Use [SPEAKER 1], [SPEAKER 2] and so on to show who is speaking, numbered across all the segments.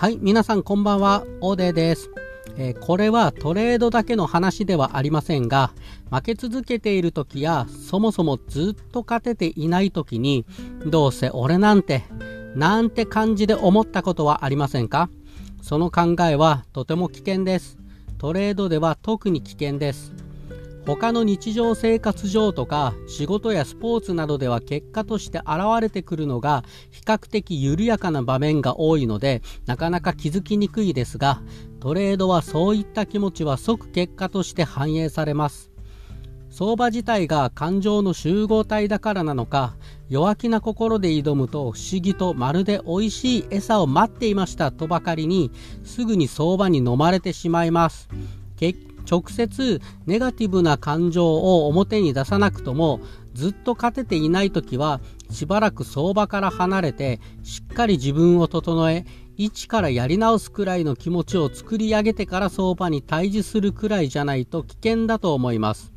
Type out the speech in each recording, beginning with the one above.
[SPEAKER 1] はい、皆さんこんばんは、オーデーです。えー、これはトレードだけの話ではありませんが、負け続けている時や、そもそもずっと勝てていない時に、どうせ俺なんて、なんて感じで思ったことはありませんか？その考えはとても危険です。トレードでは特に危険です。他の日常生活上とか仕事やスポーツなどでは結果として現れてくるのが比較的緩やかな場面が多いのでなかなか気づきにくいですがトレードはそういった気持ちは即結果として反映されます。相場自体が感情の集合体だからなのか弱気な心で挑むと不思議とまるで美味しい餌を待っていましたとばかりにすぐに相場に飲まれてしまいます。結直接ネガティブな感情を表に出さなくともずっと勝てていない時はしばらく相場から離れてしっかり自分を整え一からやり直すくらいの気持ちを作り上げてから相場に対峙するくらいじゃないと危険だと思います。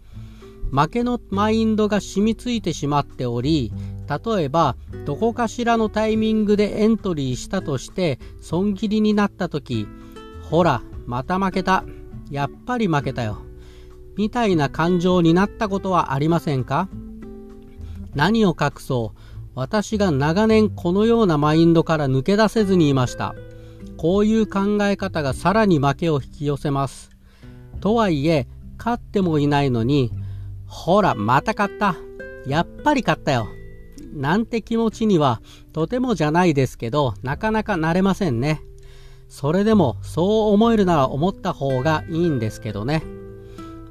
[SPEAKER 1] 負けのマインドが染みついてしまっており例えばどこかしらのタイミングでエントリーしたとして損切りになった時ほらまた負けた。やっぱり負けたよ。みたいな感情になったことはありませんか？何を隠そう？私が長年このようなマインドから抜け出せずにいました。こういう考え方がさらに負けを引き寄せます。とはいえ、勝ってもいないのに、ほら、また勝った。やっぱり勝ったよ。なんて気持ちには、とてもじゃないですけど、なかなかなれませんね。それでもそう思えるなら思った方がいいんですけどね。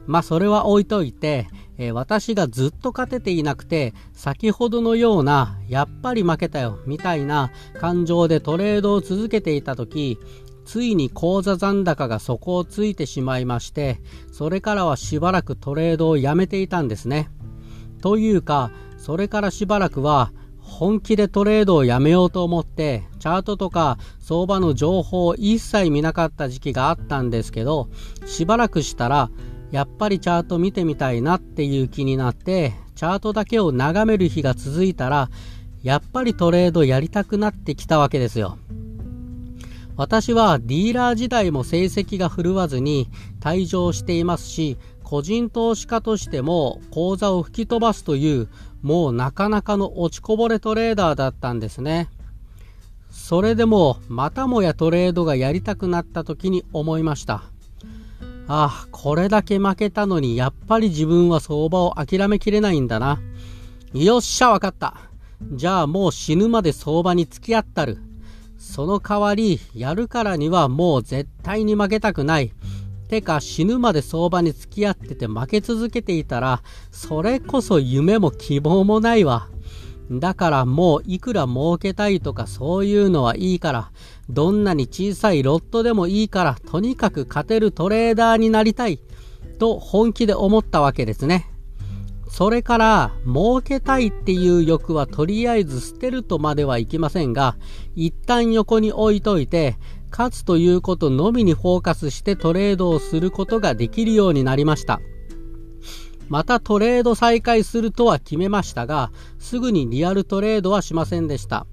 [SPEAKER 1] まあそれは置いといて、えー、私がずっと勝てていなくて先ほどのようなやっぱり負けたよみたいな感情でトレードを続けていた時ついに口座残高が底をついてしまいましてそれからはしばらくトレードをやめていたんですね。というかそれからしばらくは本気でトレードをやめようと思ってチャートとか相場の情報を一切見なかった時期があったんですけどしばらくしたらやっぱりチャート見てみたいなっていう気になってチャートだけを眺める日が続いたらやっぱりトレードやりたくなってきたわけですよ。私はディーラー時代も成績が振るわずに退場していますし個人投資家としても口座を吹き飛ばすというもうなかなかの落ちこぼれトレーダーだったんですね。それでもまたもやトレードがやりたくなった時に思いました。ああ、これだけ負けたのにやっぱり自分は相場を諦めきれないんだな。よっしゃわかった。じゃあもう死ぬまで相場に付き合ったる。その代わりやるからにはもう絶対に負けたくない。てか死ぬまで相場に付き合ってて負け続けていたら、それこそ夢も希望もないわ。だからもういくら儲けたいとかそういうのはいいから、どんなに小さいロットでもいいから、とにかく勝てるトレーダーになりたい。と本気で思ったわけですね。それから、儲けたいっていう欲はとりあえず捨てるとまではいきませんが、一旦横に置いといて、勝つということのみにフォーカスしてトレードをすることができるようになりました。またトレード再開するとは決めましたが、すぐにリアルトレードはしませんでした。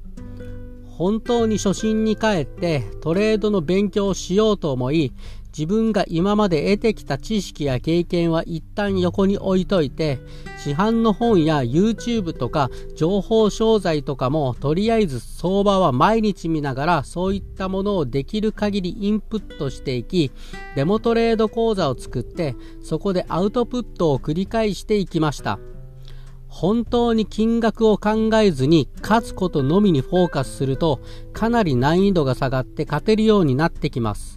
[SPEAKER 1] 本当に初心に帰ってトレードの勉強をしようと思い、自分が今まで得てきた知識や経験は一旦横に置いといて、市販の本や YouTube とか情報商材とかもとりあえず相場は毎日見ながらそういったものをできる限りインプットしていき、デモトレード講座を作ってそこでアウトプットを繰り返していきました。本当に金額を考えずに勝つことのみにフォーカスするとかなり難易度が下がって勝てるようになってきます。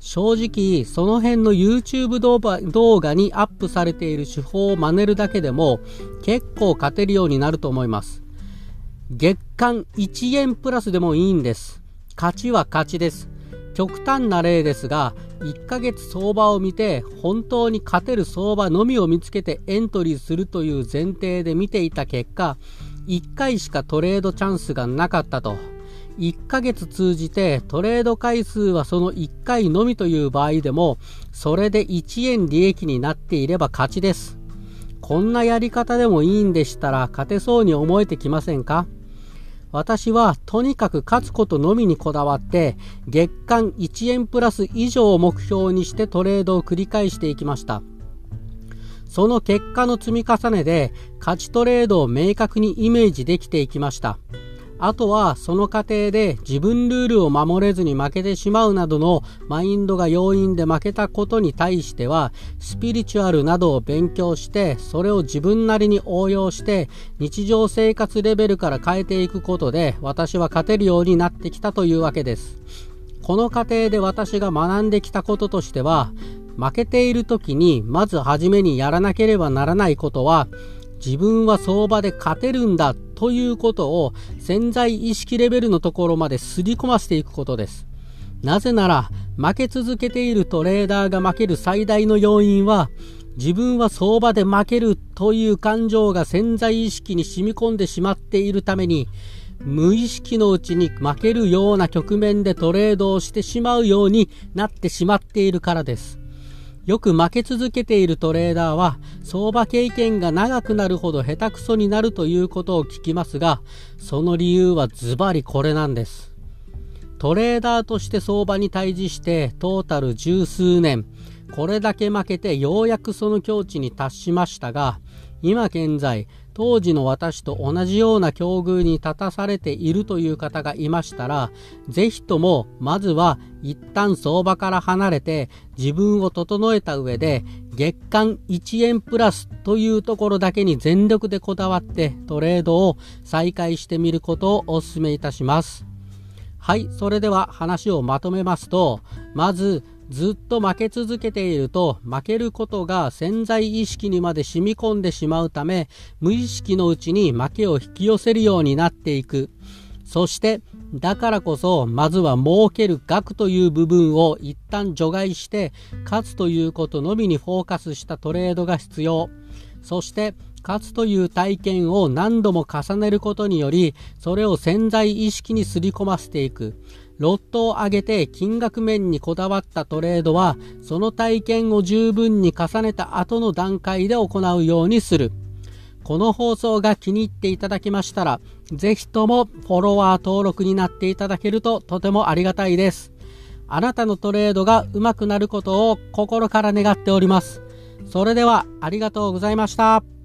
[SPEAKER 1] 正直、その辺の YouTube 動画にアップされている手法を真似るだけでも結構勝てるようになると思います。月間1円プラスでもいいんです。勝ちは勝ちです。極端な例ですが、1ヶ月相場を見て本当に勝てる相場のみを見つけてエントリーするという前提で見ていた結果、1回しかトレードチャンスがなかったと。1ヶ月通じてトレード回数はその1回のみという場合でも、それで1円利益になっていれば勝ちです。こんなやり方でもいいんでしたら勝てそうに思えてきませんか？私はとにかく勝つことのみにこだわって月間1円プラス以上を目標にしてトレードを繰り返していきました。その結果の積み重ねで勝ちトレードを明確にイメージできていきました。あとはその過程で自分ルールを守れずに負けてしまうなどのマインドが要因で負けたことに対してはスピリチュアルなどを勉強してそれを自分なりに応用して日常生活レベルから変えていくことで私は勝てるようになってきたというわけです。この過程で私が学んできたこととしては負けている時にまず初めにやらなければならないことは自分は相場で勝てるんだということを潜在意識レベルのところまで刷り込ませていくことです。なぜなら負け続けているトレーダーが負ける最大の要因は自分は相場で負けるという感情が潜在意識に染み込んでしまっているために無意識のうちに負けるような局面でトレードをしてしまうようになってしまっているからです。よく負け続けているトレーダーは相場経験が長くなるほど下手くそになるということを聞きますがその理由はズバリこれなんです。トレーダーとして相場に対峙してトータル十数年これだけ負けてようやくその境地に達しましたが今現在当時の私と同じような境遇に立たされているという方がいましたら、ぜひともまずは一旦相場から離れて自分を整えた上で月間1円プラスというところだけに全力でこだわってトレードを再開してみることをお勧めいたします。はい、それでは話をまとめますと、まずずっと負け続けていると負けることが潜在意識にまで染み込んでしまうため無意識のうちに負けを引き寄せるようになっていく。そしてだからこそまずは儲ける額という部分を一旦除外して勝つということのみにフォーカスしたトレードが必要。そして勝つという体験を何度も重ねることによりそれを潜在意識にすり込ませていくロットを上げて金額面にこだわったトレードは、その体験を十分に重ねた後の段階で行うようにする。この放送が気に入っていただけましたら、ぜひともフォロワー登録になっていただけるととてもありがたいです。あなたのトレードが上手くなることを心から願っております。それではありがとうございました。